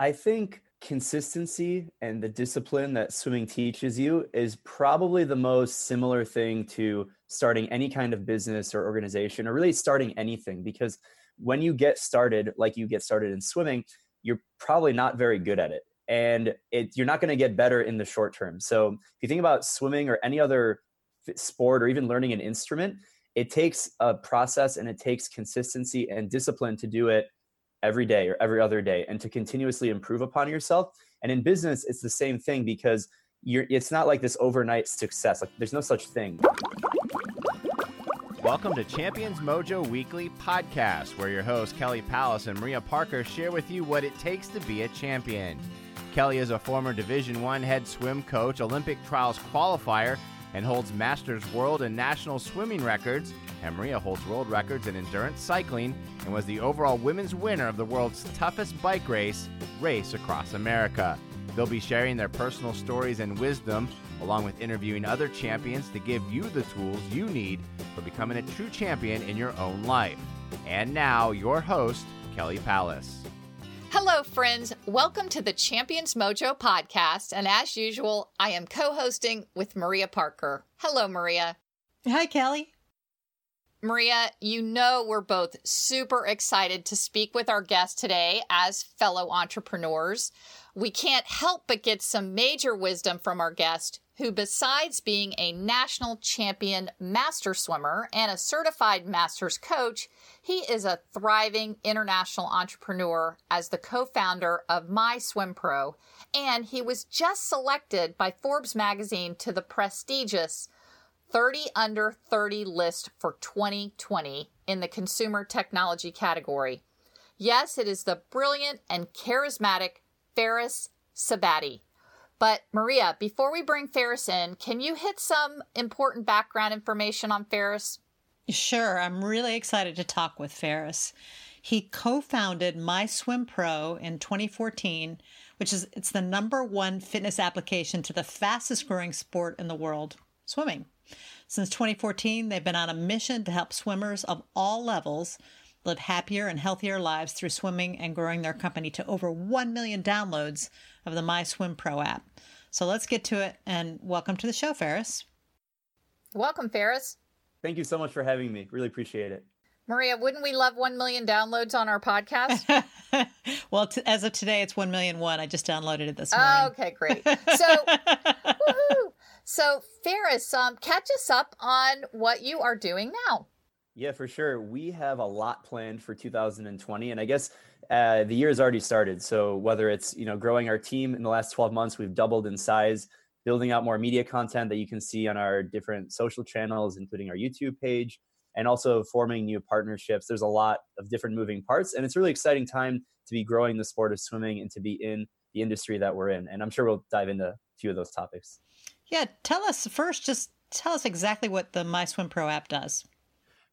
I think consistency and the discipline that swimming teaches you is probably the most similar thing to starting any kind of business or organization or really starting anything because when you get started like you get started in swimming you're probably not very good at it and it, you're not going to get better in the short term. So if you think about swimming or any other sport or even learning an instrument it takes a process and it takes consistency and discipline to do it every day or every other day and to continuously improve upon yourself and in business it's the same thing because you're it's not like this overnight success like there's no such thing Welcome to Champions Mojo Weekly Podcast, where your hosts Kelly Palace and Maria Parker share with you what it takes to be a champion. Kelly is a former Division One head swim coach, Olympic trials qualifier, and holds Masters World and National swimming records. And Maria holds world records in endurance cycling and was the overall women's winner of the world's toughest bike race, Race Across America. They'll be sharing their personal stories and wisdom, along with interviewing other champions to give you the tools you need for becoming a true champion in your own life. And now, your host, Kelly Palace. Hello, friends. Welcome to the Champions Mojo podcast. And as usual, I am co hosting with Maria Parker. Hello, Maria. Hi, Kelly. Maria, you know we're both super excited to speak with our guest today as fellow entrepreneurs. We can't help but get some major wisdom from our guest, who, besides being a national champion master swimmer and a certified master's coach, he is a thriving international entrepreneur as the co founder of My Swim Pro. And he was just selected by Forbes magazine to the prestigious 30 under 30 list for 2020 in the consumer technology category. Yes, it is the brilliant and charismatic Fares Ksebati. But Maria, before we bring Fares in, can you hit some important background information on Fares? Sure, I'm really excited to talk with Fares. He co-founded My Swim Pro in 2014, which is it's the number one fitness application to the fastest growing sport in the world, swimming. Since 2014, they've been on a mission to help swimmers of all levels live happier and healthier lives through swimming and growing their company to over 1 million downloads of the My Swim Pro app. So let's get to it and welcome to the show, Fares. Welcome, Fares. thank you so much for having me really appreciate it Maria, wouldn't we love 1 million downloads on our podcast? well, t- as of today, it's 1 million one. I just downloaded it this morning. Oh, okay, great. So, woohoo. So, Fares, um, catch us up on what you are doing now. Yeah, for sure. We have a lot planned for 2020, and I guess uh, the year has already started. So whether it's you know growing our team in the last 12 months, we've doubled in size, building out more media content that you can see on our different social channels, including our YouTube page, and also forming new partnerships. There's a lot of different moving parts, and it's really exciting time to be growing the sport of swimming and to be in the industry that we're in. And I'm sure we'll dive into a few of those topics. Yeah, tell us first, just tell us exactly what the My Swim Pro app does.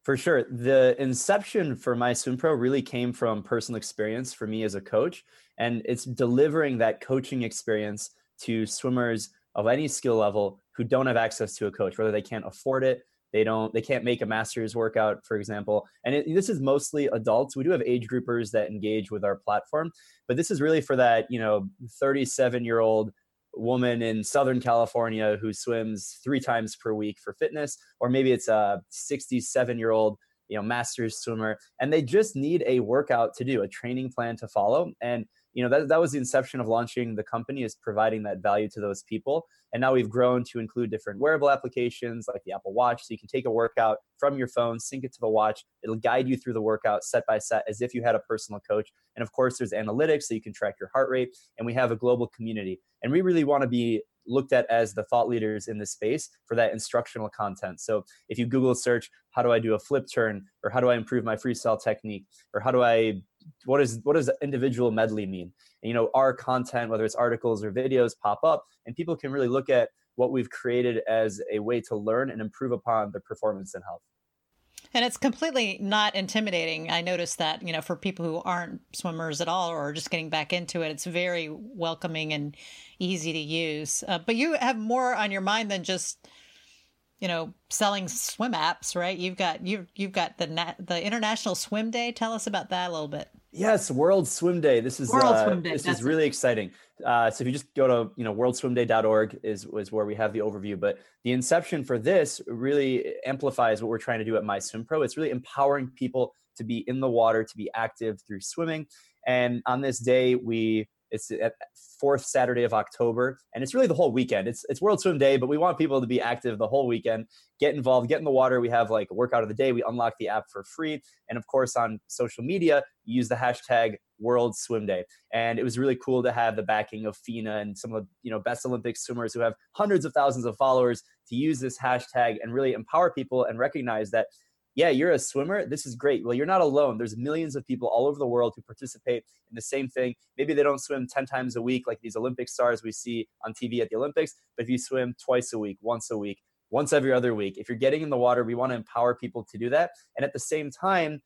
For sure. The inception for My Swim Pro really came from personal experience for me as a coach. And it's delivering that coaching experience to swimmers of any skill level who don't have access to a coach, whether they can't afford it, they don't, they can't make a master's workout, for example. And it, this is mostly adults. We do have age groupers that engage with our platform, but this is really for that, you know, 37 year old woman in Southern California who swims three times per week for fitness, or maybe it's a 67 year old you know masters swimmer and they just need a workout to do a training plan to follow. And you know that, that was the inception of launching the company is providing that value to those people. And now we've grown to include different wearable applications like the apple watch. So you can take a workout from your phone sync it to the watch. It'll guide you through the workout set by set as if you had a personal coach. And of course there's analytics so you can track your heart rate. And we have a global community. And we really want to be looked at as the thought leaders in this space for that instructional content. So if you Google search, how do I do a flip turn, or how do I improve my freestyle technique, or how do I what is what does individual medley mean? And, you know, our content, whether it's articles or videos, pop up, and people can really look at what we've created as a way to learn and improve upon their performance and health. And it's completely not intimidating. I noticed that, you know, for people who aren't swimmers at all or just getting back into it, it's very welcoming and easy to use. Uh, but you have more on your mind than just, you know, selling swim apps, right? You've got you you've got the the International Swim Day. Tell us about that a little bit. Yes, World Swim Day. This is World uh, Swim Day. This That's is really it. exciting. Uh, so if you just go to you know worldswimday.org is is where we have the overview. But the inception for this really amplifies what we're trying to do at My Swim Pro. It's really empowering people to be in the water, to be active through swimming. And on this day, we it's at fourth Saturday of October, and it's really the whole weekend. It's it's World Swim Day, but we want people to be active the whole weekend. Get involved, get in the water. We have like a workout of the day. We unlock the app for free, and of course on social media, use the hashtag World Swim Day. And it was really cool to have the backing of FINA and some of the you know best Olympic swimmers who have hundreds of thousands of followers to use this hashtag and really empower people and recognize that yeah, you're a swimmer. This is great. Well, you're not alone. There's millions of people all over the world who participate in the same thing. Maybe they don't swim 10 times a week like these Olympic stars we see on TV at the Olympics, but if you swim twice a week, once a week, once every other week, if you're getting in the water, we want to empower people to do that. And at the same time,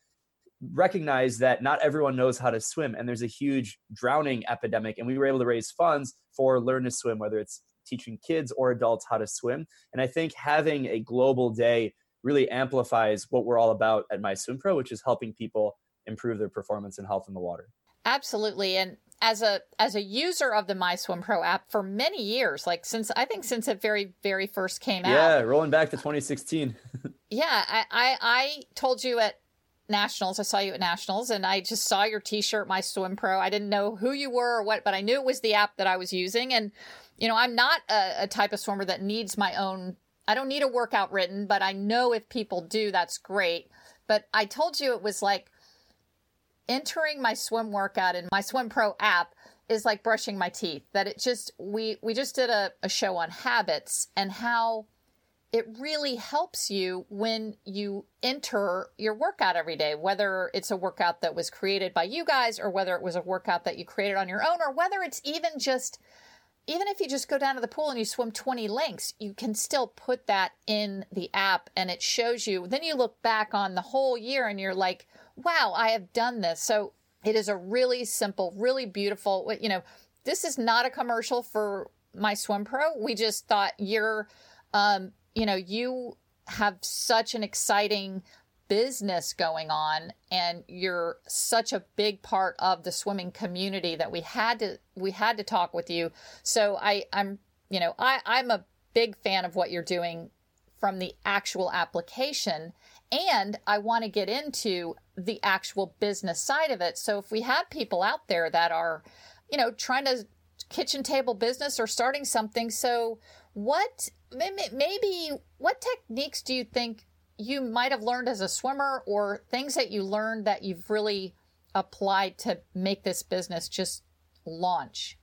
recognize that not everyone knows how to swim and there's a huge drowning epidemic and we were able to raise funds for learn to swim whether it's teaching kids or adults how to swim and i think having a global day really amplifies what we're all about at My Swim Pro, which is helping people improve their performance and health in the water. Absolutely. And as a as a user of the My Swim Pro app for many years, like since I think since it very very first came yeah, out. Yeah, rolling back to 2016. yeah, I, I I told you at nationals. I saw you at nationals, and I just saw your T-shirt, My Swim Pro. I didn't know who you were or what, but I knew it was the app that I was using. And you know, I'm not a, a type of swimmer that needs my own I don't need a workout written, but I know if people do, that's great. But I told you it was like entering my swim workout in my Swim Pro app is like brushing my teeth. That it just we we just did a, a show on habits and how it really helps you when you enter your workout every day, whether it's a workout that was created by you guys or whether it was a workout that you created on your own or whether it's even just even if you just go down to the pool and you swim 20 lengths, you can still put that in the app and it shows you. Then you look back on the whole year and you're like, wow, I have done this. So it is a really simple, really beautiful, you know, this is not a commercial for my swim pro. We just thought you're, um, you know, you have such an exciting business going on and you're such a big part of the swimming community that we had to we had to talk with you. So i i'm you know i i'm a big fan of what you're doing from the actual application and i want to get into the actual business side of it. So if we have people out there that are you know trying to kitchen table business or starting something so what maybe what techniques do you think you might have learned as a swimmer or things that you learned that you've really applied to make this business just launch?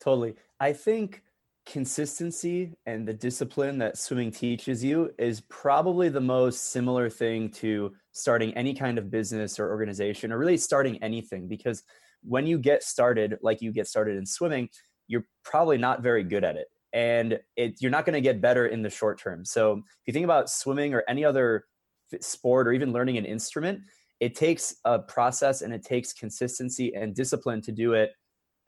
Totally. I think consistency and the discipline that swimming teaches you is probably the most similar thing to starting any kind of business or organization or really starting anything because when you get started like you get started in swimming you're probably not very good at it and it, you're not going to get better in the short term. So if you think about swimming or any other sport or even learning an instrument, it takes a process and it takes consistency and discipline to do it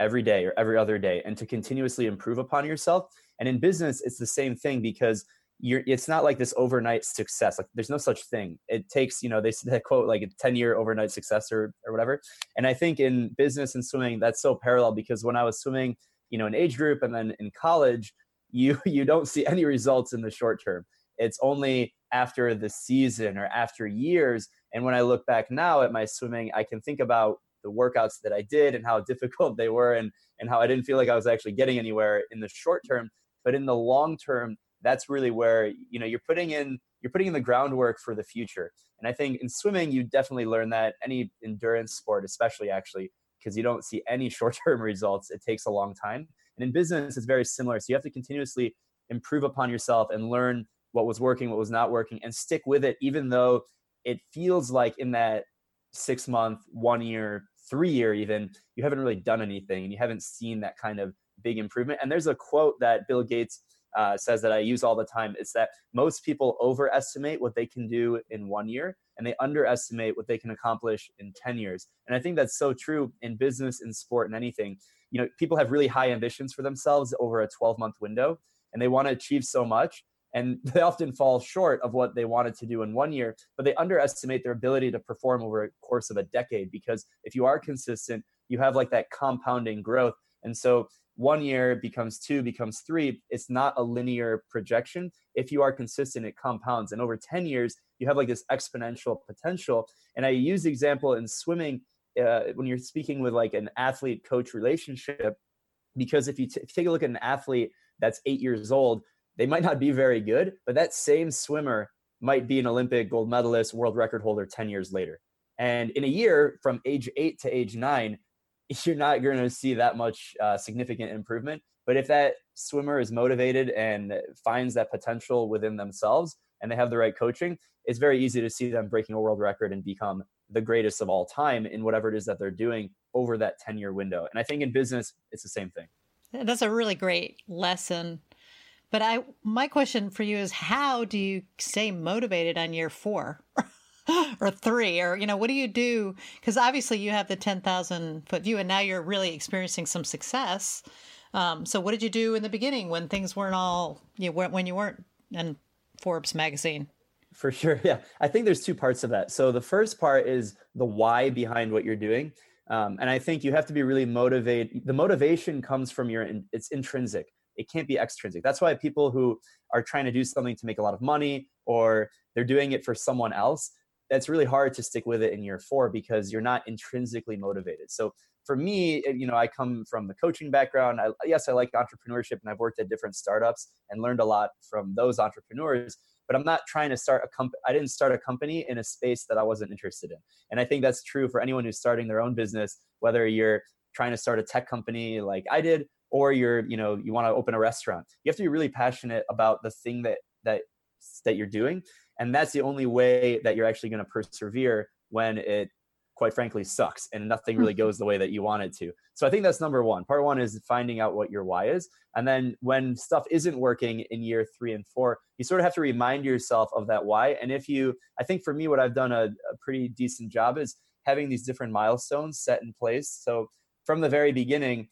every day or every other day and to continuously improve upon yourself. And in business, it's the same thing because you're it's not like this overnight success. Like there's no such thing. It takes, you know, they, they quote like a 10 year overnight success or, or whatever. And I think in business and swimming, that's so parallel because when I was swimming you know an age group and then in college you you don't see any results in the short term. It's only after the season or after years and when i look back now at my swimming i can think about the workouts that i did and how difficult they were and and how i didn't feel like i was actually getting anywhere in the short term. But in the long term that's really where you know you're putting in you're putting in the groundwork for the future. And i think in swimming you definitely learn that. Any endurance sport especially actually because you don't see any short term results. It takes a long time. And in business, it's very similar. So you have to continuously improve upon yourself and learn what was working, what was not working, and stick with it, even though it feels like in that six month, one year, three year, even, you haven't really done anything and you haven't seen that kind of big improvement. And there's a quote that Bill Gates uh, says that I use all the time. It's that most people overestimate what they can do in one year and they underestimate what they can accomplish in 10 years. And I think that's so true in business, in sport, and anything. You know, people have really high ambitions for themselves over a 12 month window and they want to achieve so much. and they often fall short of what they wanted to do in one year but they underestimate their ability to perform over a course of a decade because if you are consistent you have like that compounding growth and so one year becomes two becomes three it's not a linear projection if you are consistent it compounds and over 10 years you have like this exponential potential and i use the example in swimming uh, when you're speaking with like an athlete coach relationship because if you, t- if you take a look at an athlete that's eight years old they might not be very good but that same swimmer might be an olympic gold medalist world record holder 10 years later and in a year from age 8 to age 9 you're not going to see that much uh, significant improvement. But if that swimmer is motivated and finds that potential within themselves and they have the right coaching, it's very easy to see them breaking a world record and become the greatest of all time in whatever it is that they're doing over that 10 year window. And I think in business, it's the same thing. That's a really great lesson. But I my question for you is how do you stay motivated on year 4? or three or you know what do you do because obviously you have the 10,000 foot view and now you're really experiencing some success um, so what did you do in the beginning when things weren't all you know, when you weren't in Forbes magazine. For sure yeah. I think there's two parts of that. So the first part is the why behind what you're doing. Um, and I think you have to be really motivated the motivation comes from your it's intrinsic. It can't be extrinsic. That's why people who are trying to do something to make a lot of money or they're doing it for someone else that's really hard to stick with it in year four because you're not intrinsically motivated. So for me, you know, I come from the coaching background. I, yes, I like entrepreneurship and I've worked at different startups and learned a lot from those entrepreneurs. But I'm not trying to start a company. I didn't start a company in a space that I wasn't interested in. And I think that's true for anyone who's starting their own business, whether you're trying to start a tech company like I did, or you're, you know, you want to open a restaurant. You have to be really passionate about the thing that that that you're doing and that's the only way that you're actually going to persevere when it quite frankly sucks and nothing really goes the way that you want it to so i think that's number one part one is finding out what your why is and then when stuff isn't working in year three and four you sort of have to remind yourself of that why and if you i think for me what i've done a, a pretty decent job is having these different milestones set in place so from the very beginning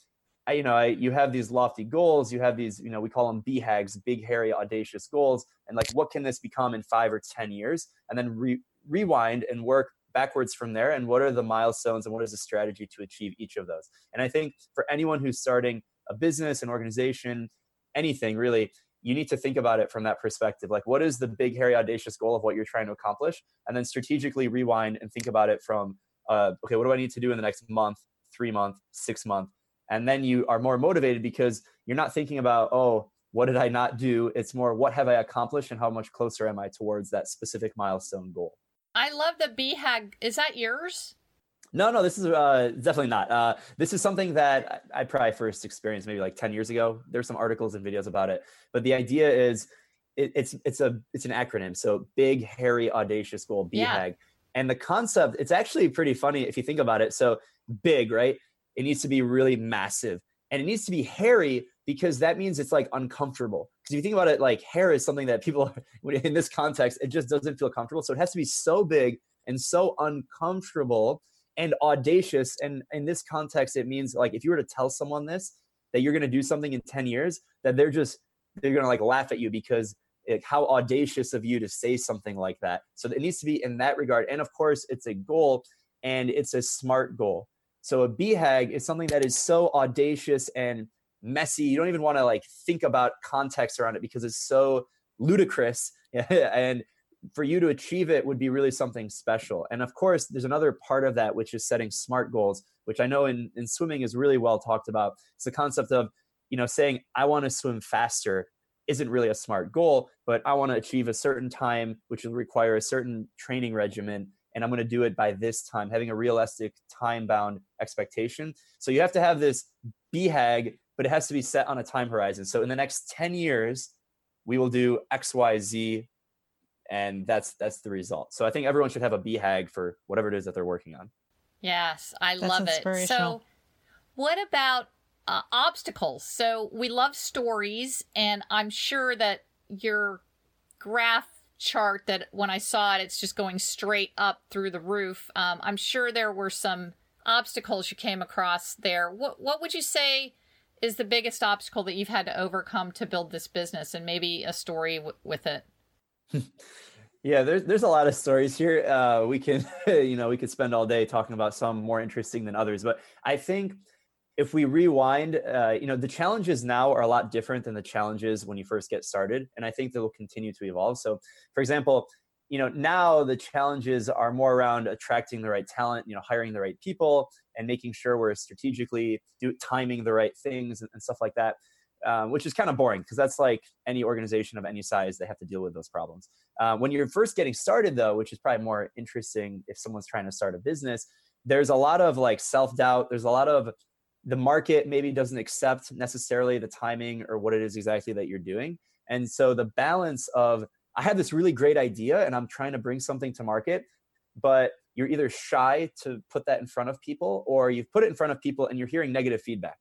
I, you know, I, you have these lofty goals. You have these, you know, we call them BHAGs, big, hairy, audacious goals. And like, what can this become in five or 10 years? And then re- rewind and work backwards from there. And what are the milestones and what is the strategy to achieve each of those? And I think for anyone who's starting a business, an organization, anything really, you need to think about it from that perspective. Like, what is the big, hairy, audacious goal of what you're trying to accomplish? And then strategically rewind and think about it from, uh, okay, what do I need to do in the next month, three month, six month? and then you are more motivated because you're not thinking about oh what did i not do it's more what have i accomplished and how much closer am i towards that specific milestone goal i love the BHAG. Is that yours? No no this is uh, definitely not. Uh, this is something that i probably first experienced maybe like 10 years ago. There's some articles and videos about it. But the idea is it, it's it's a it's an acronym. So big hairy audacious goal BHAG. Yeah. and the concept it's actually pretty funny if you think about it. So big right? It needs to be really massive. And it needs to be hairy because that means it's like uncomfortable. Because if you think about it, like hair is something that people in this context, it just doesn't feel comfortable. So it has to be so big and so uncomfortable and audacious. And in this context, it means like if you were to tell someone this, that you're going to do something in 10 years, that they're just, they're going to like laugh at you because like, how audacious of you to say something like that. So it needs to be in that regard. And of course, it's a goal and it's a smart goal. So a BHAG is something that is so audacious and messy. You don't even want to like think about context around it because it's so ludicrous. and for you to achieve it would be really something special. And of course, there's another part of that, which is setting smart goals, which I know in, in swimming is really well talked about. It's the concept of, you know, saying, I want to swim faster isn't really a smart goal, but I want to achieve a certain time, which will require a certain training regimen and I'm going to do it by this time, having a realistic time bound expectation. So you have to have this BHAG, but it has to be set on a time horizon. So in the next 10 years, we will do X, Y, Z, and that's that's the result. So I think everyone should have a BHAG for whatever it is that they're working on. Yes, I that's love it. So what about uh, obstacles? So we love stories, and I'm sure that your graph chart that when I saw it, it's just going straight up through the roof. Um, I'm sure there were some obstacles you came across there. What what would you say is the biggest obstacle that you've had to overcome to build this business and maybe a story w- with it? yeah, there's there's a lot of stories here. Uh, we can, you know, we could spend all day talking about some more interesting than others, but I think if we rewind, uh, you know, the challenges now are a lot different than the challenges when you first get started, and I think they will continue to evolve. So, for example, you know, now the challenges are more around attracting the right talent, you know, hiring the right people, and making sure we're strategically do timing the right things and, and stuff like that. Um, which is kind of boring because that's like any organization of any size they have to deal with those problems uh, when you're first getting started though which is probably more interesting if someone's trying to start a business there's a lot of like self-doubt there's a lot of the market maybe doesn't accept necessarily the timing or what it is exactly that you're doing. And so the balance of I have this really great idea and I'm trying to bring something to market, but you're either shy to put that in front of people or you've put it in front of people and you're hearing negative feedback.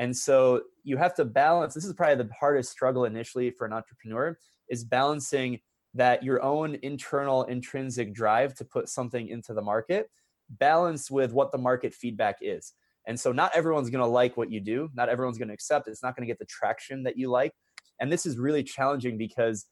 And so you have to balance this is probably the hardest struggle initially for an entrepreneur is balancing that your own internal intrinsic drive to put something into the market balanced with what the market feedback is. And so not everyone's going to like what you do. Not everyone's going to accept it. It's not going to get the traction that you like. And this is really challenging because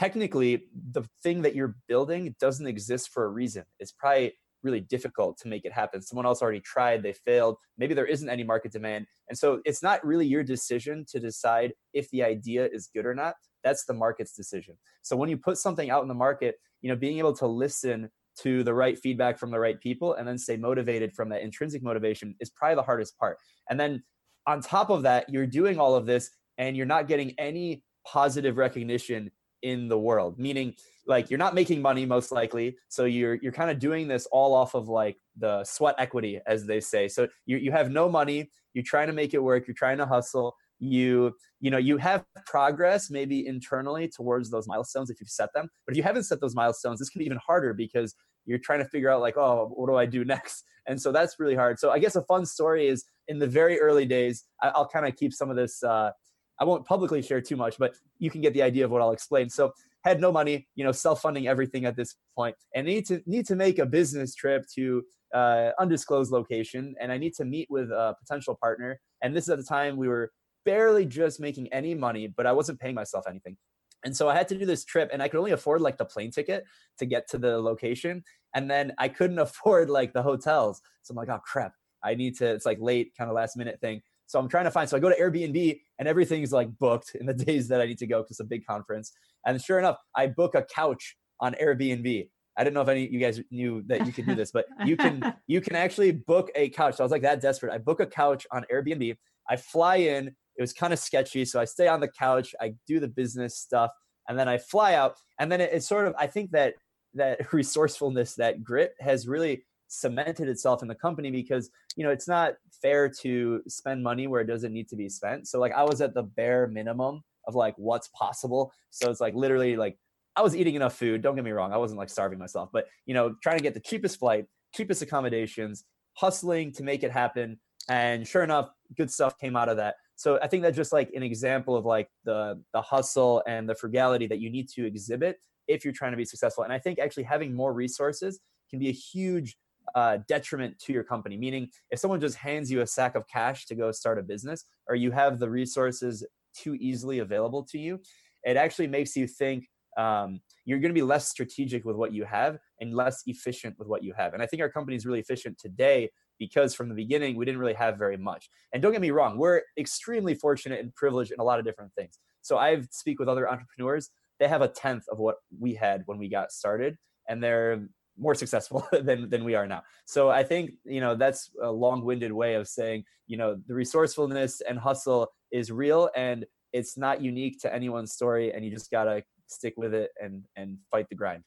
technically the thing that you're building doesn't exist for a reason. It's probably really difficult to make it happen. Someone else already tried, they failed. Maybe there isn't any market demand. And so it's not really your decision to decide if the idea is good or not. That's the market's decision. So when you put something out in the market, you know, being able to listen to the right feedback from the right people and then stay motivated from that intrinsic motivation is probably the hardest part. And then on top of that, you're doing all of this and you're not getting any positive recognition in the world meaning like you're not making money most likely so you're you're kind of doing this all off of like the sweat equity as they say. So you, you have no money you're trying to make it work you're trying to hustle you you know you have progress maybe internally towards those milestones if you've set them but if you haven't set those milestones this can be even harder because you're trying to figure out like oh what do i do next? And so that's really hard. So i guess a fun story is in the very early days I, will kind of keep some of this uh, i won't publicly share too much but you can get the idea of what i'll explain so had no money you know self-funding everything at this point and need to need to make a business trip to uh, undisclosed location and i need to meet with a potential partner and this is at the time we were barely just making any money, but I wasn't paying myself anything. And so I had to do this trip and I could only afford like the plane ticket to get to the location. And then I couldn't afford like the hotels. So I'm like, oh crap, I need to, it's like late kind of last minute thing. So I'm trying to find, so I go to Airbnb and everything's like booked in the days that I need to go because it's a big conference. And sure enough, I book a couch on Airbnb. I didn't know if any of you guys knew that you could do this, but you can you can actually book a couch. So I was like that desperate. I book a couch on Airbnb. I fly in it was kind of sketchy. So I stay on the couch, I do the business stuff, and then I fly out. And then it, it's sort of, I think that that resourcefulness, that grit has really cemented itself in the company because, you know, it's not fair to spend money where it doesn't need to be spent. So like I was at the bare minimum of like what's possible. So it's like literally like I was eating enough food. Don't get me wrong. I wasn't like starving myself, but you know, trying to get the cheapest flight, cheapest accommodations, hustling to make it happen. And sure enough, good stuff came out of that so i think that's just like an example of like the the hustle and the frugality that you need to exhibit if you're trying to be successful and i think actually having more resources can be a huge uh, detriment to your company meaning if someone just hands you a sack of cash to go start a business or you have the resources too easily available to you it actually makes you think um, you're going to be less strategic with what you have and less efficient with what you have and i think our company is really efficient today because from the beginning we didn't really have very much. And don't get me wrong, we're extremely fortunate and privileged in a lot of different things. So I speak with other entrepreneurs, they have a tenth of what we had when we got started, and they're more successful than than we are now. So I think you know that's a long-winded way of saying you know the resourcefulness and hustle is real and it's not unique to anyone's story, and you just gotta stick with it and and fight the grind.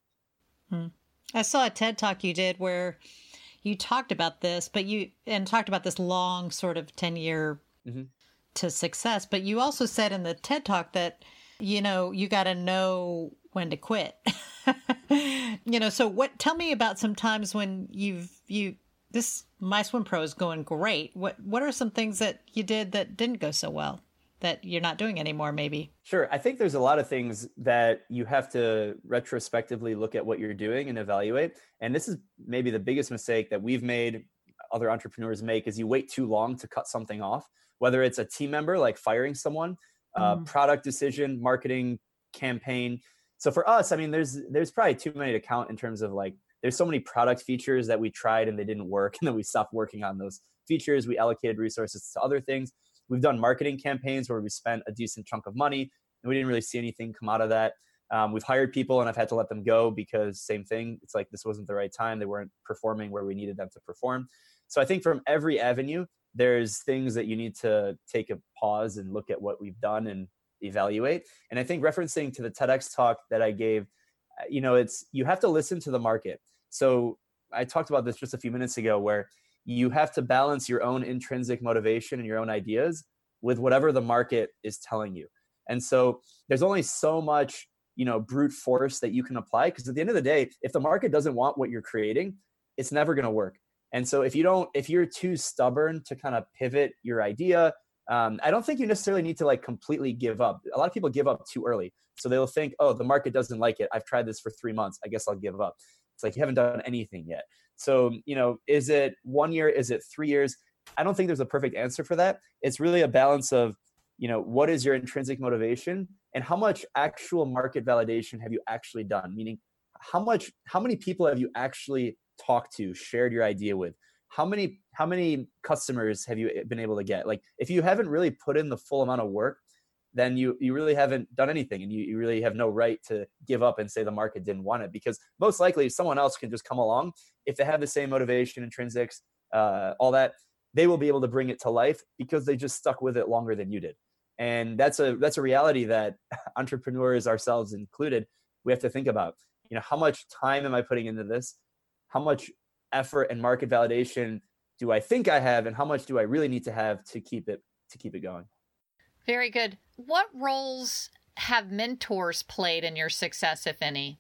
Hmm. I saw a TED talk you did where you talked about this, but you and talked about this long sort of 10 year mm-hmm. to success. But you also said in the TED talk that, you know, you got to know when to quit. you know, so what, tell me about some times when you've, you, this My Swim Pro is going great. What, what are some things that you did that didn't go so well? that you're not doing anymore maybe sure i think there's a lot of things that you have to retrospectively look at what you're doing and evaluate and this is maybe the biggest mistake that we've made other entrepreneurs make is you wait too long to cut something off, whether it's a team member like firing someone, uh, mm. product decision, marketing campaign. So for us, I mean, there's there's probably too many to count in terms of like there's so many product features that we tried and they didn't work, and then we stopped working on those features. We allocated resources to other things. We've done marketing campaigns where we spent a decent chunk of money and we didn't really see anything come out of that. Um, we've hired people and I've had to let them go because same thing. It's like this wasn't the right time. They weren't performing where we needed them to perform. So I think from every avenue, there's things that you need to take a pause and look at what we've done and evaluate. And I think referencing to the TEDx talk that I gave, uh, you know, it's you have to listen to the market. So I talked about this just a few minutes ago where you have to balance your own intrinsic motivation and your own ideas with whatever the market is telling you. And so there's only so much you know brute force that you can apply because at the end of the day if the market doesn't want what you're creating it's never going to work and so if you don't if you're too stubborn to kind of pivot your idea um, i don't think you necessarily need to like completely give up. A lot of people give up too early. So they'll think oh the market doesn't like it. I've tried this for three months. I guess i'll give up. It's like you haven't done anything yet. So you know is it one year? Is it three years? I don't think there's a perfect answer for that. It's really a balance of you know what is your intrinsic motivation and how much actual market validation have you actually done? Meaning how much how many people have you actually talked to shared your idea with how many how many customers have you been able to get? Like if you haven't really put in the full amount of work then you you really haven't done anything and you, you really have no right to give up and say the market didn't want it because most likely someone else can just come along. If they have the same motivation intrinsics uh, all that they will be able to bring it to life because they just stuck with it longer than you did. And that's a that's a reality that entrepreneurs ourselves included we have to think about. You know how much time am i putting into this? How much effort and market validation do i think i have and how much do i really need to have to keep it to keep it going very good what roles have mentors played in your success if any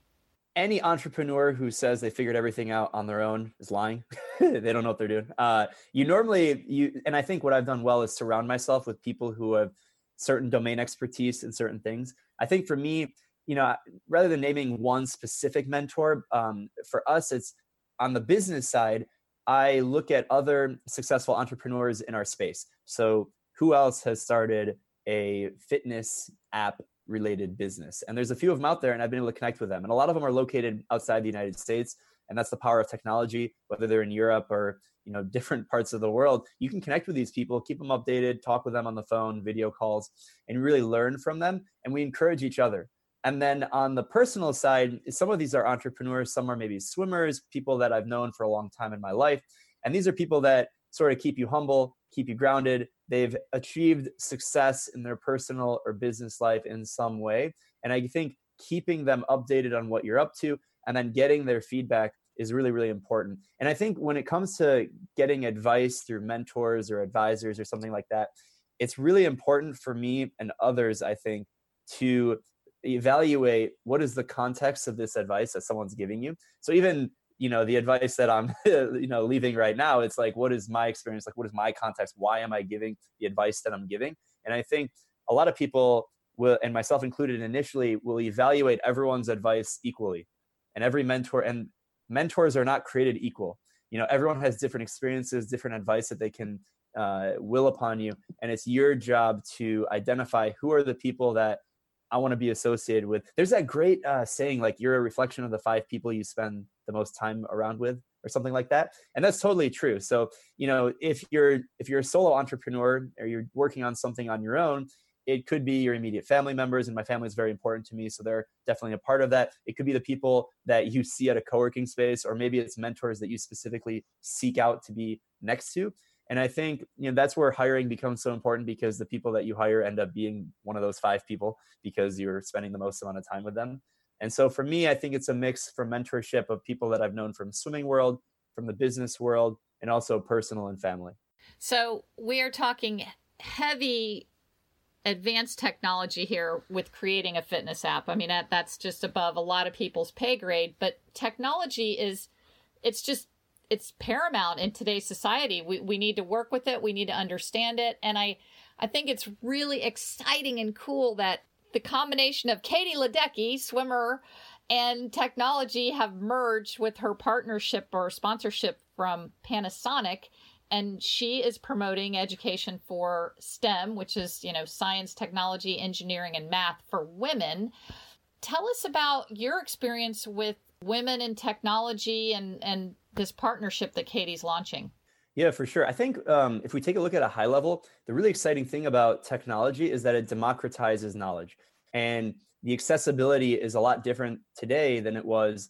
any entrepreneur who says they figured everything out on their own is lying. they don't know what they're doing. Uh, you normally you and I think what I've done well is surround myself with people who have certain domain expertise in certain things. I think for me, you know, rather than naming one specific mentor, um, for us, it's on the business side. I look at other successful entrepreneurs in our space. So, who else has started a fitness app related business? And there's a few of them out there, and I've been able to connect with them. And a lot of them are located outside the United States and that's the power of technology whether they're in europe or you know different parts of the world you can connect with these people keep them updated talk with them on the phone video calls and really learn from them and we encourage each other and then on the personal side some of these are entrepreneurs some are maybe swimmers people that i've known for a long time in my life. And these are people that sort of keep you humble keep you grounded. They've achieved success in their personal or business life in some way. And i think keeping them updated on what you're up to and then getting their feedback is really really important. And i think when it comes to getting advice through mentors or advisors or something like that it's really important for me and others i think to evaluate what is the context of this advice that someone's giving you. So even you know the advice that i'm you know leaving right now it's like what is my experience? Like what is my context? Why am i giving the advice that i'm giving? And i think a lot of people will and myself included initially will evaluate everyone's advice equally. And every mentor and mentors are not created equal. You know everyone has different experiences different advice that they can uh, will upon you. And it's your job to identify who are the people that i want to be associated with there's that great uh, saying like you're a reflection of the five people you spend the most time around with or something like that and that's totally true so you know if you're if you're a solo entrepreneur or you're working on something on your own it could be your immediate family members, and my family is very important to me, so they're definitely a part of that. It could be the people that you see at a co-working space, or maybe it's mentors that you specifically seek out to be next to. And I think you know that's where hiring becomes so important because the people that you hire end up being one of those five people because you're spending the most amount of time with them. And so for me, I think it's a mix for mentorship of people that I've known from swimming world, from the business world, and also personal and family. So we are talking heavy advanced technology here with creating a fitness app. I mean, that, that's just above a lot of people's pay grade, but technology is, it's just, it's paramount in today's society. We, we need to work with it. We need to understand it. And I, I think it's really exciting and cool that the combination of Katie Ledecky, swimmer, and technology have merged with her partnership or sponsorship from Panasonic and she is promoting education for STEM, which is, you know, science, technology, engineering and math for women. Tell us about your experience with women in technology and and this partnership that Katie's launching. Yeah, for sure. I think um, if we take a look at a high level, the really exciting thing about technology is that it democratizes knowledge. And the accessibility is a lot different today than it was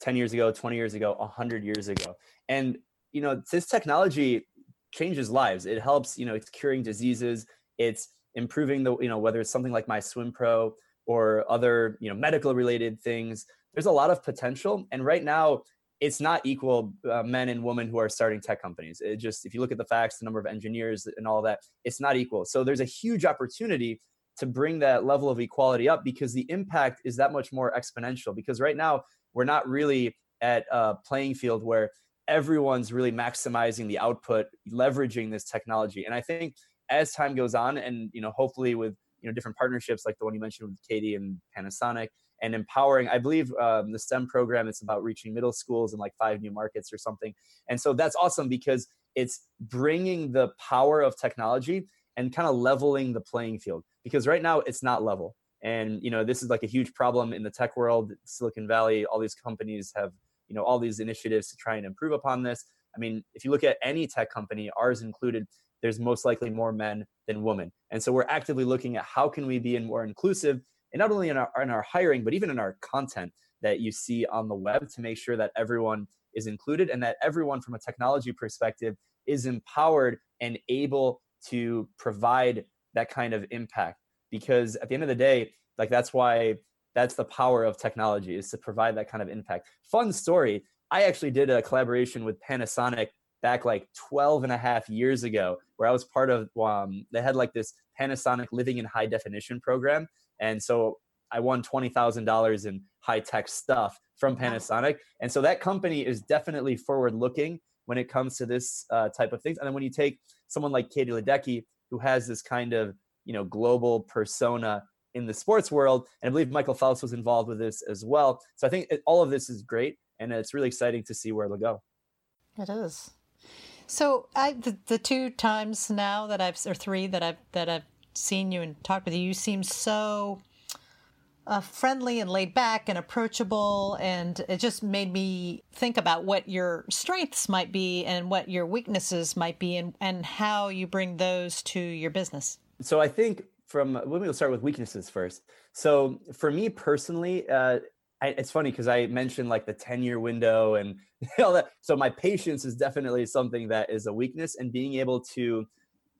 10 years ago, 20 years ago, 100 years ago. And, you know, this technology changes lives. It helps, you know, it's curing diseases, it's improving the, you know, whether it's something like my Swim Pro or other, you know, medical related things. There's a lot of potential. And right now, it's not equal uh, men and women who are starting tech companies. It just, if you look at the facts, the number of engineers and all that, it's not equal. So there's a huge opportunity to bring that level of equality up because the impact is that much more exponential. Because right now, we're not really at a playing field where everyone's really maximizing the output, leveraging this technology. And I think as time goes on, and you know, hopefully with you know different partnerships like the one you mentioned with Katie and Panasonic, and empowering. I believe um, the STEM program it's about reaching middle schools in like five new markets or something. And so that's awesome because it's bringing the power of technology and kind of leveling the playing field because right now it's not level. And you know this is like a huge problem in the tech world, Silicon Valley. All these companies have you know all these initiatives to try and improve upon this. I mean, if you look at any tech company, ours included, there's most likely more men than women. And so we're actively looking at how can we be more inclusive and not only in our, in our hiring, but even in our content that you see on the web to make sure that everyone is included and that everyone from a technology perspective is empowered and able to provide that kind of impact. Because at the end of the day, like that's why that's the power of technology is to provide that kind of impact. Fun story. I actually did a collaboration with Panasonic back like 12 and a half years ago where I was part of, um, they had like this Panasonic living in high definition program and so I won $20,000 in high tech stuff from Panasonic. And so that company is definitely forward looking when it comes to this uh, type of things. And then when you take someone like Katie Ledecky, who has this kind of you know global persona in the sports world, and I believe Michael Phelps was involved with this as well. So I think it, all of this is great, and it's really exciting to see where it'll go. It is. So I the, the two times now that I've or three that I've that I've seen you and talked with you, you seem so uh, friendly and laid back and approachable. And it just made me think about what your strengths might be and what your weaknesses might be and, and how you bring those to your business. So I think from, let me start with weaknesses first. So for me personally, uh, I, it's funny because I mentioned like the 10 year window and all that. So my patience is definitely something that is a weakness and being able to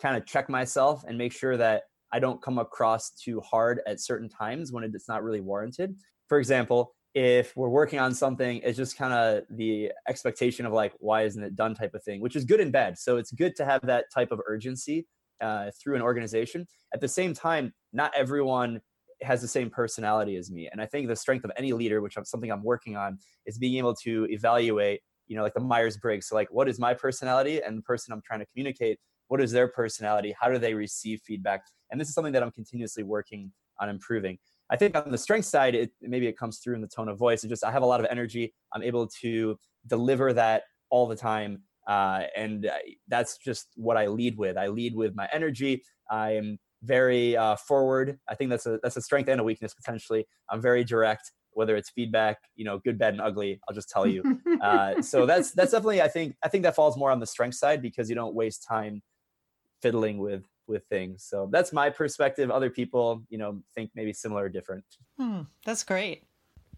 kind of check myself and make sure that I don't come across too hard at certain times when it's not really warranted. For example, if we're working on something, it's just kind of the expectation of like, why isn't it done type of thing, which is good and bad. So it's good to have that type of urgency uh, through an organization. At the same time, not everyone has the same personality as me. And I think the strength of any leader, which I'm something I'm working on, is being able to evaluate, you know, like the Myers Briggs. So, like, what is my personality and the person I'm trying to communicate what is their personality? How do they receive feedback? And this is something that i'm continuously working on improving. I think on the strength side it, maybe it comes through in the tone of voice. It just i have a lot of energy. I'm able to deliver that all the time uh, and that's just what i lead with. I lead with my energy. I'm very uh, forward. I think that's a that's a strength and a weakness potentially. I'm very direct whether it's feedback you know good bad and ugly i'll just tell you. Uh, so that's that's definitely i think i think that falls more on the strength side because you don't waste time fiddling with with things. So that's my perspective. Other people, you know, think maybe similar or different. Hmm, that's great.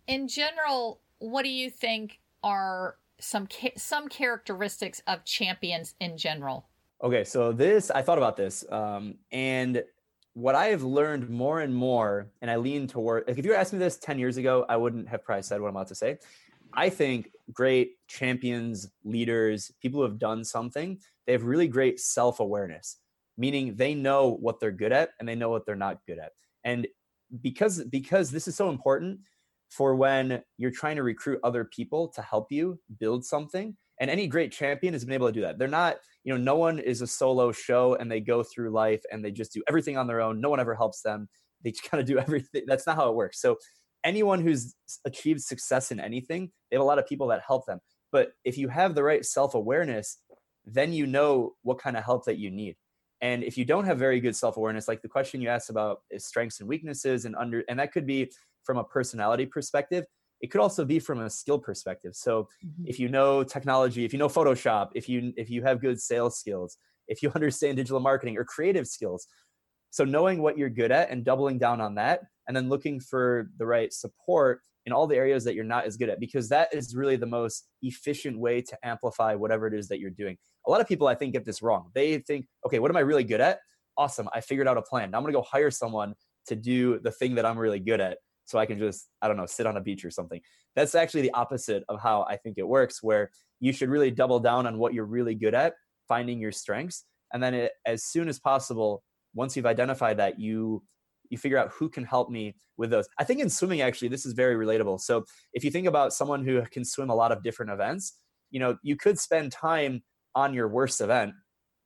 In general, what do you think are some ca- some characteristics of champions in general? Okay, so this I thought about this, um, and what I have learned more and more, and I lean toward. Like if you asked me this ten years ago, I wouldn't have probably said what I'm about to say. I think great champions, leaders, people who have done something, they have really great self awareness, meaning they know what they're good at and they know what they're not good at. And because because this is so important for when you're trying to recruit other people to help you build something and any great champion has been able to do that. They're not you know no one is a solo show and they go through life and they just do everything on their own. No one ever helps them. They kind of do everything. That's not how it works. So anyone who's achieved success in anything, they have a lot of people that help them. But if you have the right self awareness, then you know what kind of help that you need. And if you don't have very good self awareness, like the question you asked about is strengths and weaknesses, and under, and that could be from a personality perspective. It could also be from a skill perspective. So mm-hmm. if you know technology, if you know Photoshop, if you if you have good sales skills, if you understand digital marketing or creative skills, so knowing what you're good at and doubling down on that, and then looking for the right support in all the areas that you're not as good at, because that is really the most efficient way to amplify whatever it is that you're doing. A lot of people, I think, get this wrong. They think, okay, what am I really good at? Awesome, I figured out a plan. Now I'm gonna go hire someone to do the thing that I'm really good at so I can just, I don't know, sit on a beach or something. That's actually the opposite of how I think it works, where you should really double down on what you're really good at, finding your strengths. And then it, as soon as possible, once you've identified that, you you figure out who can help me with those. I think in swimming, actually, this is very relatable. So if you think about someone who can swim a lot of different events, you know, you could spend time on your worst event,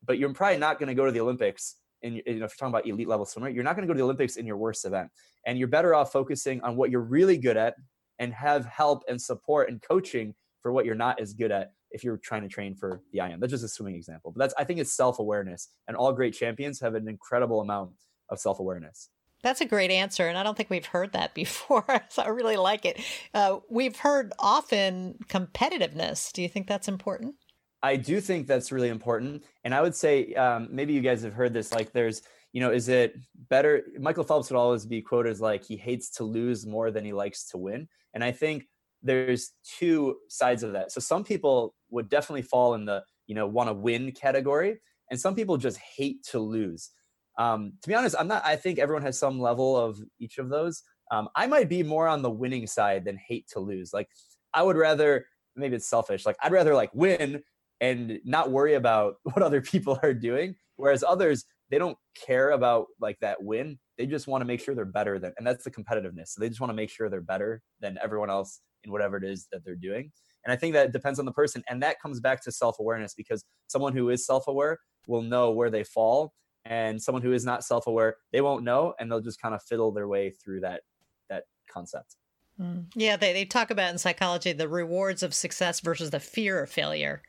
but you're probably not going to go to the Olympics. And you know, if you're talking about elite level swimmer, you're not going to go to the Olympics in your worst event, and you're better off focusing on what you're really good at and have help and support and coaching for what you're not as good at if you're trying to train for the IM. That's just a swimming example, but that's I think it's self awareness, and all great champions have an incredible amount of self awareness. That's a great answer, and I don't think we've heard that before. so I really like it. Uh, we've heard often competitiveness. Do you think that's important? I do think that's really important, and I would say um, maybe you guys have heard this. Like, there's, you know, is it better? Michael Phelps would always be quoted as like he hates to lose more than he likes to win, and I think there's two sides of that. So some people would definitely fall in the you know want to win category, and some people just hate to lose. Um, to be honest, I'm not. I think everyone has some level of each of those. Um, I might be more on the winning side than hate to lose. Like I would rather, maybe it's selfish. Like I'd rather like win and not worry about what other people are doing. Whereas others, they don't care about like that win. They just want to make sure they're better than, and that's the competitiveness. So they just want to make sure they're better than everyone else in whatever it is that they're doing. And I think that depends on the person. And that comes back to self awareness because someone who is self aware will know where they fall and someone who is not self-aware they won't know and they'll just kind of fiddle their way through that that concept mm. yeah they, they talk about in psychology the rewards of success versus the fear of failure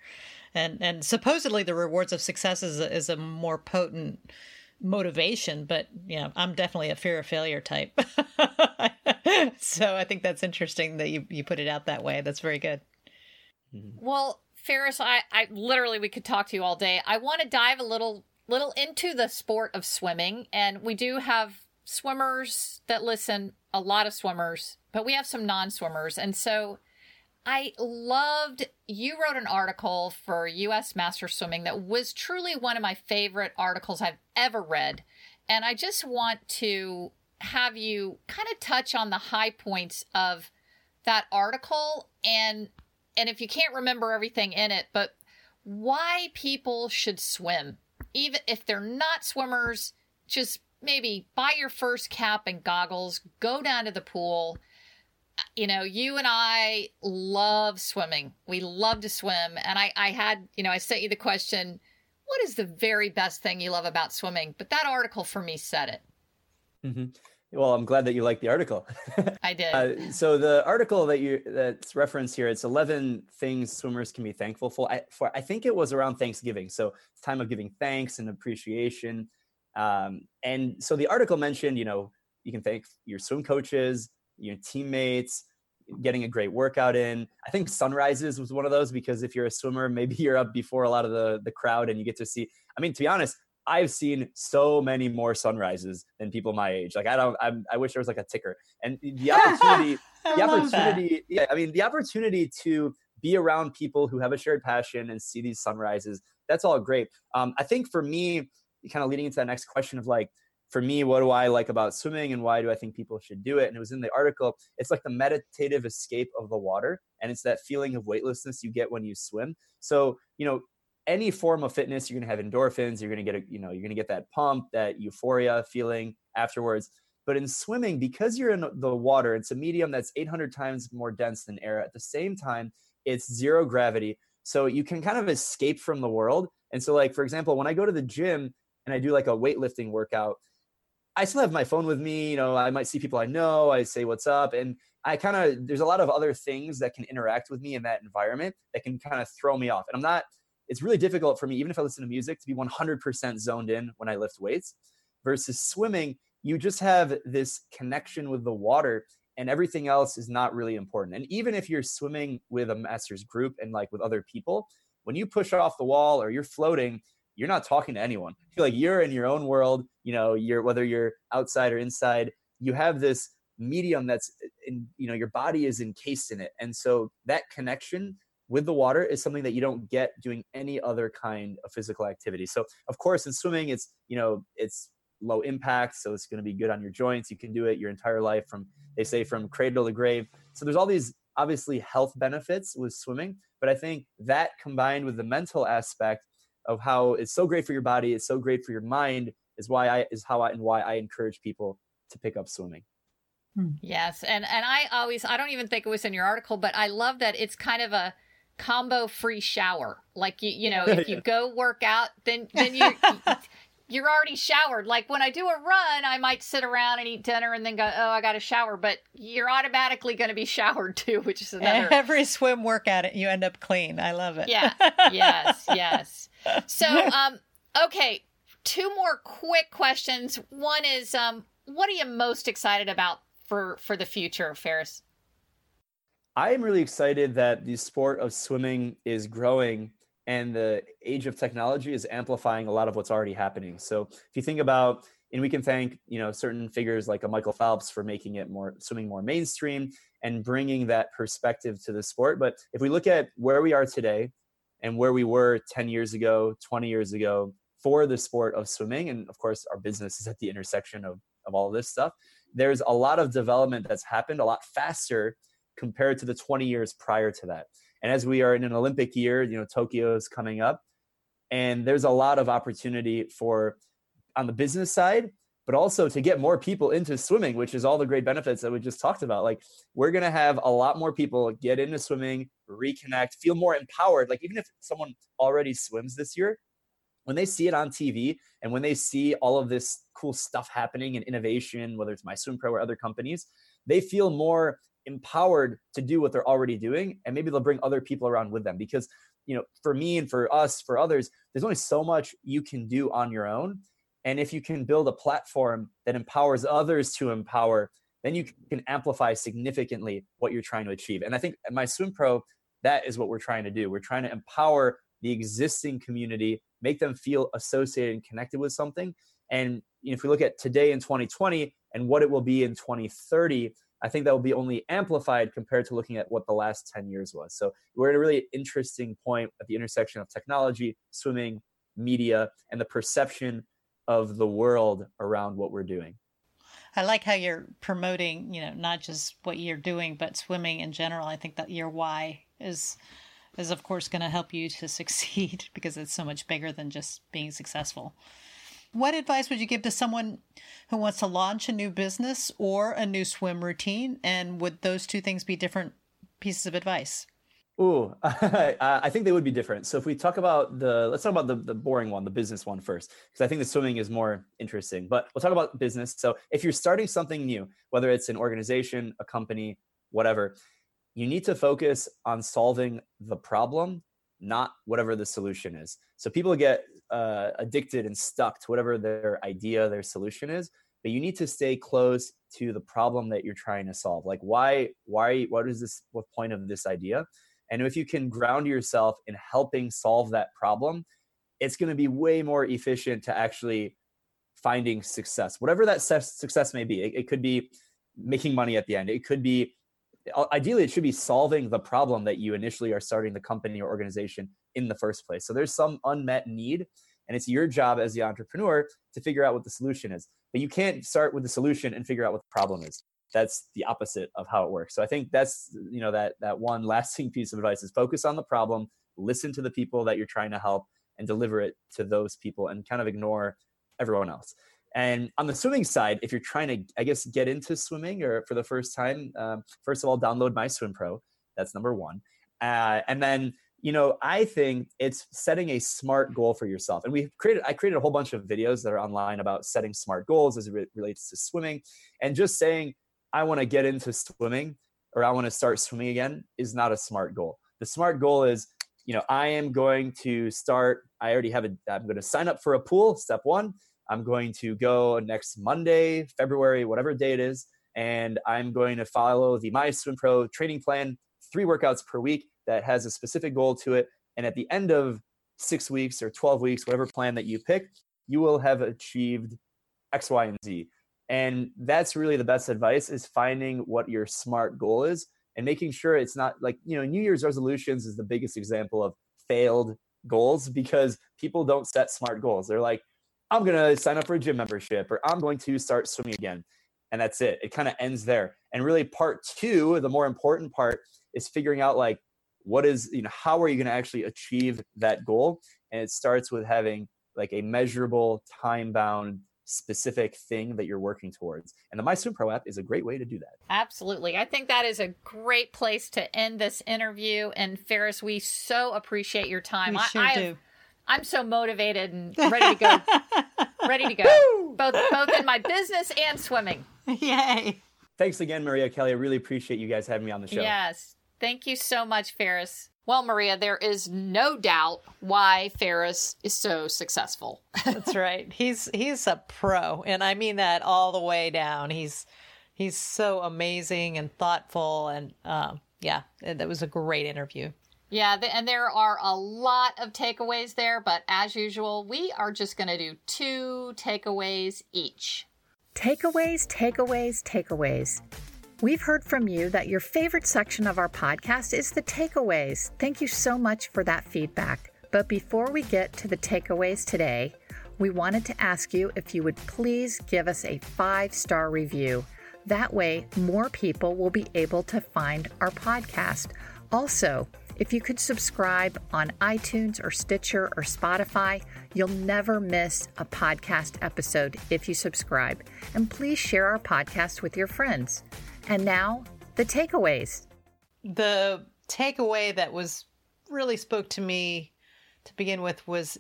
and and supposedly the rewards of success is a, is a more potent motivation but yeah i'm definitely a fear of failure type so i think that's interesting that you, you put it out that way that's very good mm-hmm. well Fares I, I literally we could talk to you all day i want to dive a little little into the sport of swimming, and we do have swimmers that listen, a lot of swimmers, but we have some non swimmers. And so I loved, you wrote an article for US Master Swimming that was truly one of my favorite articles I've ever read. And I just want to have you kind of touch on the high points of that article and and if you can't remember everything in it, but why people should swim even if they're not swimmers, just maybe buy your first cap and goggles, go down to the pool. You know, you and I love swimming. We love to swim. And I, I had, you know, I sent you the question, what is the very best thing you love about swimming? But that article for me said it. Mm-hmm. Well, I'm glad that you liked the article. I did. Uh, so the article that you that's referenced here, it's 11 things swimmers can be thankful for. I, for I think it was around Thanksgiving, so it's time of giving thanks and appreciation. Um, and so the article mentioned, you know, you can thank your swim coaches, your teammates, getting a great workout in. I think sunrises was one of those because if you're a swimmer, maybe you're up before a lot of the the crowd and you get to see. I mean, to be honest, I've seen so many more sunrises than people my age. Like I don't, I'm, i wish there was like a ticker. And the opportunity, the opportunity, yeah, I mean, the opportunity to be around people who have a shared passion and see these sunrises, that's all great. Um, I think for me, kind of leading into that next question of like, for me, what do I like about swimming and why do I think people should do it? And it was in the article. It's like the meditative escape of the water. And it's that feeling of weightlessness you get when you swim. So, you know, any form of fitness, you're going to have endorphins. You're going to get a, you know, you're going to get that pump, that euphoria feeling afterwards. But in swimming, because you're in the water, it's a medium that's 800 times more dense than air. At the same time, it's zero gravity. So you can kind of escape from the world. And so, like, for example, when I go to the gym and I do like a weightlifting workout, I still have my phone with me. You know, I might see people I know. I say what's up, and I kind of there's a lot of other things that can interact with me in that environment that can kind of throw me off. And I'm not. It's really difficult for me, even if I listen to music, to be 100% zoned in when I lift weights. Versus swimming, you just have this connection with the water, and everything else is not really important. And even if you're swimming with a master's group and like with other people, when you push off the wall or you're floating, you're not talking to anyone. You're like you're in your own world. You know, you're whether you're outside or inside. You have this medium that's uh, in. You know, your body is encased in it, and so that connection with the water is something that you don't get doing any other kind of physical activity. So, of course, in swimming, it's you know it's low impact, so it's going to be good on your joints. You can do it your entire life from they say from cradle to grave. So there's all these obviously health benefits with swimming, but I think that combined with the mental aspect of how it's so great for your body, it's so great for your mind, is why I is how I and why I encourage people to pick up swimming. Hmm. Yes, and and I always I don't even think it was in your article, but I love that it's kind of a combo free shower. Like you you know, if you go work out, then then you you're already showered. Like when I do a run, I might sit around and eat dinner and then go, oh, I got a shower. But you're automatically going to be showered too, which is another. Every swim workout, you end up clean. I love it. Yeah. yes. Yes. So, um, okay, two more quick questions. One is, um, what are you most excited about for for the future, Fares? I am really excited that the sport of swimming is growing and the age of technology is amplifying a lot of what's already happening. So if you think about, and we can thank you know certain figures like a Michael Phelps for making it more swimming more mainstream and bringing that perspective to the sport. But if we look at where we are today and where we were 10 years ago, 20 years ago for the sport of swimming, and of course our business is at the intersection of, of all of this stuff, there's a lot of development that's happened a lot faster compared to the 20 years prior to that. And as we are in an Olympic year, you know, Tokyo is coming up, and there's a lot of opportunity for on the business side, but also to get more people into swimming, which is all the great benefits that we just talked about. Like we're gonna have a lot more people get into swimming, reconnect, feel more empowered. Like even if someone already swims this year, when they see it on TV and when they see all of this cool stuff happening and innovation, whether it's My Swim Pro or other companies, they feel more empowered to do what they're already doing and maybe they'll bring other people around with them because you know for me and for us for others there's only so much you can do on your own and if you can build a platform that empowers others to empower then you can amplify significantly what you're trying to achieve. And i think at my swim pro that is what we're trying to do. We're trying to empower the existing community make them feel associated and connected with something. And if we look at today in 2020 and what it will be in 2030 I think that will be only amplified compared to looking at what the last 10 years was. So we're at a really interesting point at the intersection of technology, swimming, media, and the perception of the world around what we're doing. I like how you're promoting, you know, not just what you're doing, but swimming in general. I think that your why is is of course going to help you to succeed because it's so much bigger than just being successful. What advice would you give to someone who wants to launch a new business or a new swim routine? And would those two things be different pieces of advice? Ooh, I think they would be different. So if we talk about the, let's talk about the, the boring one, the business one first, because I think the swimming is more interesting. But we'll talk about business. So if you're starting something new, whether it's an organization, a company, whatever, you need to focus on solving the problem, not whatever the solution is. So people get uh, addicted and stuck to whatever their idea, their solution is. But you need to stay close to the problem that you're trying to solve. Like, why, why, what is this? What point of this idea? And if you can ground yourself in helping solve that problem, it's going to be way more efficient to actually finding success, whatever that success may be. It, it could be making money at the end. It could be uh, ideally it should be solving the problem that you initially are starting the company or organization in the first place. So there's some unmet need, and it's your job as the entrepreneur to figure out what the solution is. But you can't start with the solution and figure out what the problem is. That's the opposite of how it works. So I think that's you know that that one lasting piece of advice is focus on the problem, listen to the people that you're trying to help, and deliver it to those people, and kind of ignore everyone else. And on the swimming side, if you're trying to, I guess, get into swimming or for the first time, um, first of all, download My Swim Pro. That's number one. Uh, and then you know, I think it's setting a smart goal for yourself. And we created, I created a whole bunch of videos that are online about setting smart goals as it relates to swimming. And just saying, I want to get into swimming or I want to start swimming again is not a smart goal. The smart goal is, you know, I am going to start, I already have a, I'm going to sign up for a pool, step one. I'm going to go next Monday, February, whatever day it is. And I'm going to follow the My Swim Pro training plan, three workouts per week that has a specific goal to it. And at the end of six weeks or 12 weeks, whatever plan that you pick, you will have achieved X, Y, and Z. And that's really the best advice is finding what your smart goal is and making sure it's not like, you know, New Year's resolutions is the biggest example of failed goals because people don't set smart goals. They're like, I'm going to sign up for a gym membership or I'm going to start swimming again. And that's it. It kind of ends there. And really, part two, the more important part, is figuring out like, what is you know how are you going to actually achieve that goal and it starts with having like a measurable time bound specific thing that you're working towards. And the my swim pro app is a great way to do that. Absolutely. I think that is a great place to end this interview. And Fares we so appreciate your time. We I, sure I do. i'm so motivated and ready to go. Ready to go. Both both in my business and swimming. Yay. thanks again maria kelly. I really appreciate you guys having me on the show. Yes. Thank you so much, Fares. Well, Maria, there is no doubt why Fares is so successful. That's right. He's he's a pro, and I mean that all the way down. He's he's so amazing and thoughtful, and uh, yeah, that was a great interview. Yeah, and there are a lot of takeaways there, but as usual, we are just going to do two takeaways each. Takeaways, takeaways, takeaways. We've heard from you that your favorite section of our podcast is the takeaways. Thank you so much for that feedback. But before we get to the takeaways today, we wanted to ask you if you would please give us a five star review. That way, more people will be able to find our podcast. Also, if you could subscribe on iTunes or Stitcher or Spotify, you'll never miss a podcast episode if you subscribe. And please share our podcast with your friends. And now, the takeaways. The takeaway that was really spoke to me to begin with was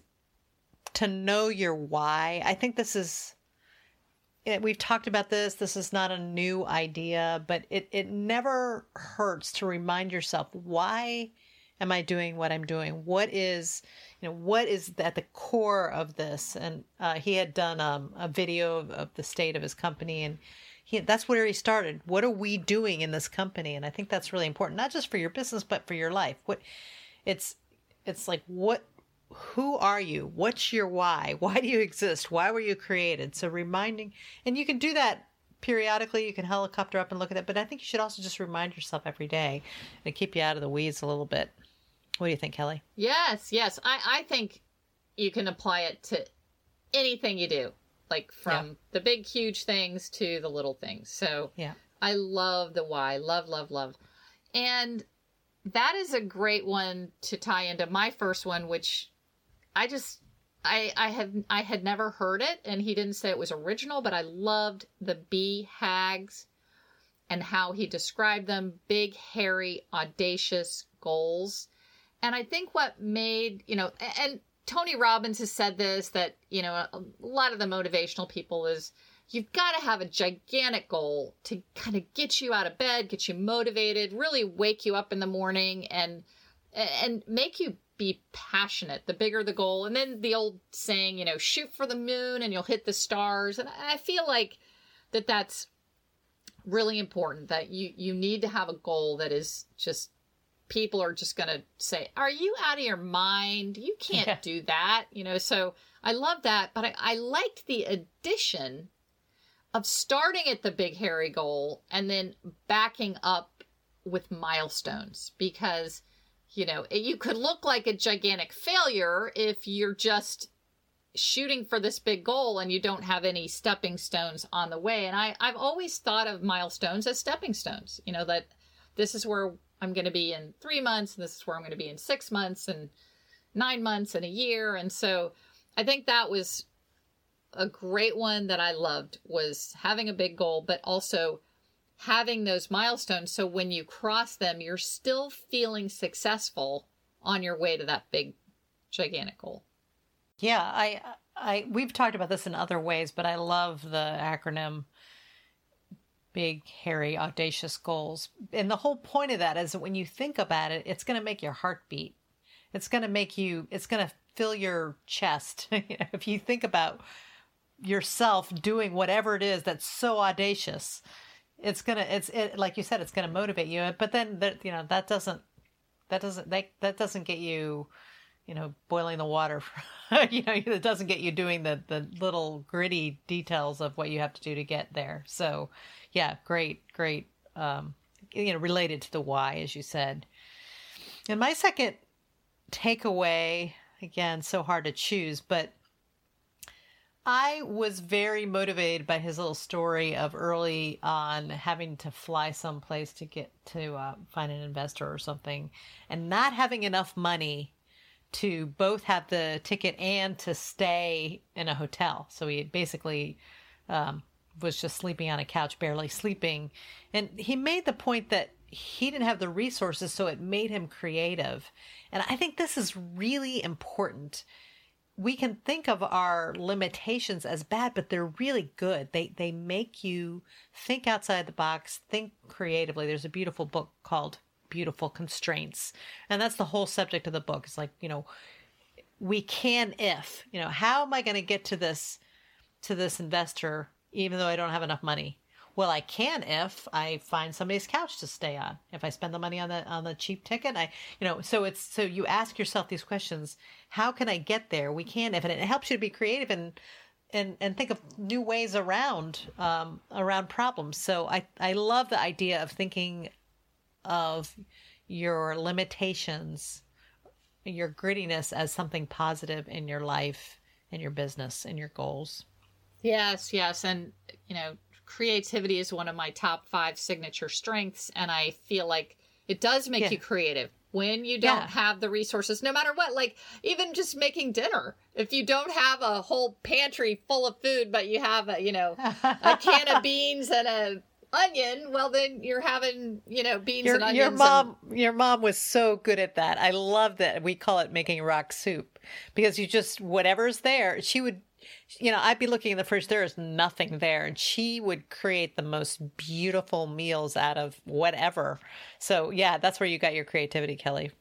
to know your why. I think this is we've talked about this. This is not a new idea, but it it never hurts to remind yourself why am I doing what I'm doing? What is you know what is at the core of this? And uh, he had done um, a video of, of the state of his company and he, that's where he started. What are we doing in this company? And I think that's really important, not just for your business, but for your life. What it's, it's like, what, who are you? What's your why? Why do you exist? Why were you created? So reminding, and you can do that periodically. You can helicopter up and look at that, but I think you should also just remind yourself every day and keep you out of the weeds a little bit. What do you think, Kelly? Yes, yes. I, I think you can apply it to anything you do like from yeah. the big huge things to the little things. So yeah. I love the why. Love love love. And that is a great one to tie into my first one which i just i i have i had never heard it and he didn't say it was original but i loved the BHAGs and how he described them. Big hairy audacious goals. And i think what made you know and Tony Robbins has said this that, you know, a lot of the motivational people is you've got to have a gigantic goal to kind of get you out of bed, get you motivated, really wake you up in the morning and and make you be passionate. The bigger the goal. And then the old saying, you know, shoot for the moon and you'll hit the stars. And I feel like that that's really important that you you need to have a goal that is just people are just going to say, Are you out of your mind? You can't yeah. do that. You know, so I love that. But I, I liked the addition of starting at the big, hairy goal and then backing up with milestones because, you know, you could look like a gigantic failure if you're just shooting for this big goal and you don't have any stepping stones on the way. And I, I've always thought of milestones as stepping stones, you know, that this is where I'm going to be in three months, and this is where I'm going to be in six months, and nine months, and a year. And so I think that was a great one that I loved was having a big goal, but also having those milestones. So when you cross them, you're still feeling successful on your way to that big, gigantic goal. Yeah, I, I, we've talked about this in other ways, but I love the acronym big, hairy, audacious goals. And the whole point of that is that when you think about it, it's going to make your heart beat. It's going to make you, it's going to fill your chest. if you think about yourself doing whatever it is that's so audacious, it's gonna it's it, like you said it's gonna motivate you but then that you know that doesn't that doesn't that that doesn't get you you know boiling the water you know it doesn't get you doing the the little gritty details of what you have to do to get there. So yeah great great um you know related to the why as you said. And my second takeaway again so hard to choose but I was very motivated by his little story of early on having to fly someplace to get to uh, find an investor or something and not having enough money to both have the ticket and to stay in a hotel. So he basically um, was just sleeping on a couch, barely sleeping. And he made the point that he didn't have the resources, so it made him creative. And I think this is really important we can think of our limitations as bad, but they're really good. They they make you think outside the box, think creatively. There's a beautiful book called Beautiful Constraints, and that's the whole subject of the book. It's like you know, we can if you know, how am I going to get to this to this investor even though I don't have enough money? Well, I can if I find somebody's couch to stay on. If I spend the money on the on the cheap ticket, I you know, so it's so you ask yourself these questions, how can I get there? We can if and it helps you to be creative and and and think of new ways around um, around problems. So I I love the idea of thinking of your limitations, your grittiness as something positive in your life, in your business, in your goals. Yes, yes, and you know, creativity is one of my top five signature strengths. And I feel like it does make yeah. you creative when you don't yeah. have the resources, no matter what. Like, even just making dinner. If you don't have a whole pantry full of food, but you have a, you know, a can of beans and a onion, well then you're having, you know, beans your, and onions. Your mom and... your mom was so good at that. I love that. We call it making rock soup because you just whatever's there, she would you know, I'd be looking in the fridge, there is nothing there. And she would create the most beautiful meals out of whatever. So, yeah, that's where you got your creativity, Kelly.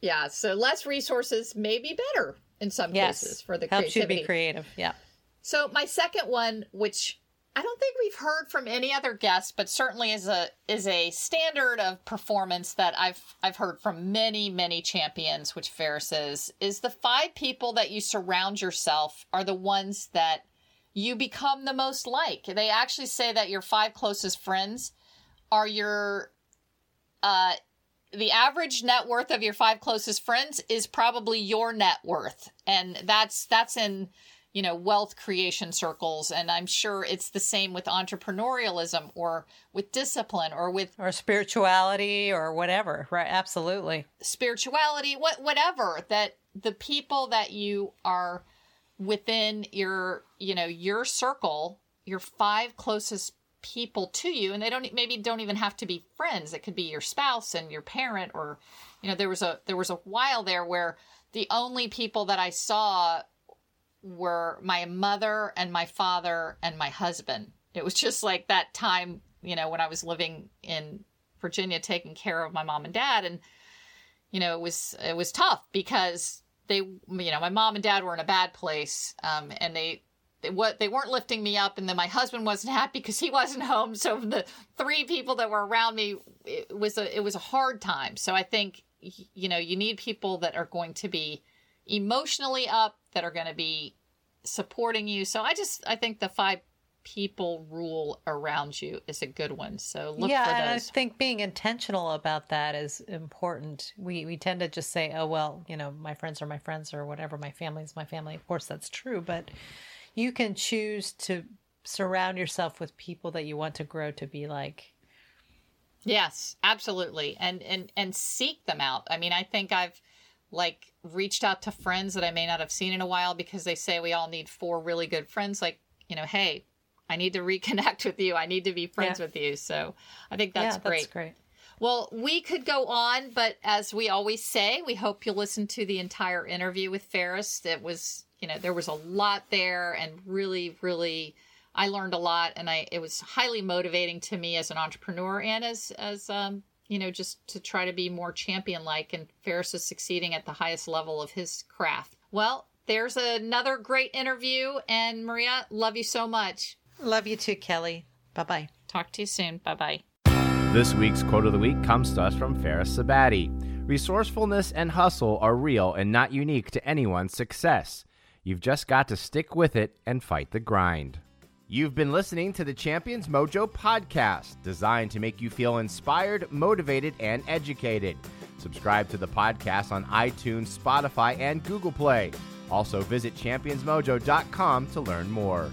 Yeah. So, less resources may be better in some yes. cases for the Helps creativity. you be creative. Yeah. So, my second one, which I don't think we've heard from any other guests, but certainly is a is a standard of performance that I've I've heard from many many champions, which Fares is is the five people that you surround yourself are the ones that you become the most like. They actually say that your five closest friends are your uh the average net worth of your five closest friends is probably your net worth and that's that's in you know, wealth creation circles. And I'm sure it's the same with entrepreneurialism or with discipline or with or spirituality or whatever. Right. Absolutely. Spirituality, what whatever that the people that you are within your, you know, your circle, your five closest people to you and they don't maybe don't even have to be friends it could be your spouse and your parent or you know there was a there was a while there where the only people that i saw were my mother and my father and my husband. It was just like that time, you know, when I was living in Virginia taking care of my mom and dad. And you know, it was it was tough because they you know, my mom and dad were in a bad place um and they they, what they weren't lifting me up. And then my husband wasn't happy because he wasn't home. So the three people that were around me it was a it was a hard time. So i think you know you need people that are going to be emotionally up that are going to be supporting you. So I just I think the five people rule around you is a good one. So look yeah, for those. and I think being intentional about that is important. We we tend to just say, "Oh well, you know, my friends are my friends or whatever, my family is my family." Of course that's true, but you can choose to surround yourself with people that you want to grow to be like. Yes, absolutely. And and and seek them out. I mean, I think I've like reached out to friends that I may not have seen in a while because they say we all need four really good friends. Like, you know, hey, I need to reconnect with you. I need to be friends yeah. with you. So I think that's yeah, great. That's great. Well, we could go on, but as we always say, we hope you'll listen to the entire interview with Fares. It was, you know, there was a lot there and really, really I learned a lot and I it was highly motivating to me as an entrepreneur and as as um you know just to try to be more champion like and Fares is succeeding at the highest level of his craft. Well, there's another great interview and Maria, love you so much. Love you too, Kelly. Bye-bye. Talk to you soon. Bye-bye. This week's quote of the week comes to us from Fares Ksebati. Resourcefulness and hustle are real and not unique to anyone's success. You've just got to stick with it and fight the grind. You've been listening to the Champions Mojo podcast, designed to make you feel inspired, motivated, and educated. Subscribe to the podcast on iTunes, Spotify, and Google Play. Also, visit championsmojo.com to learn more.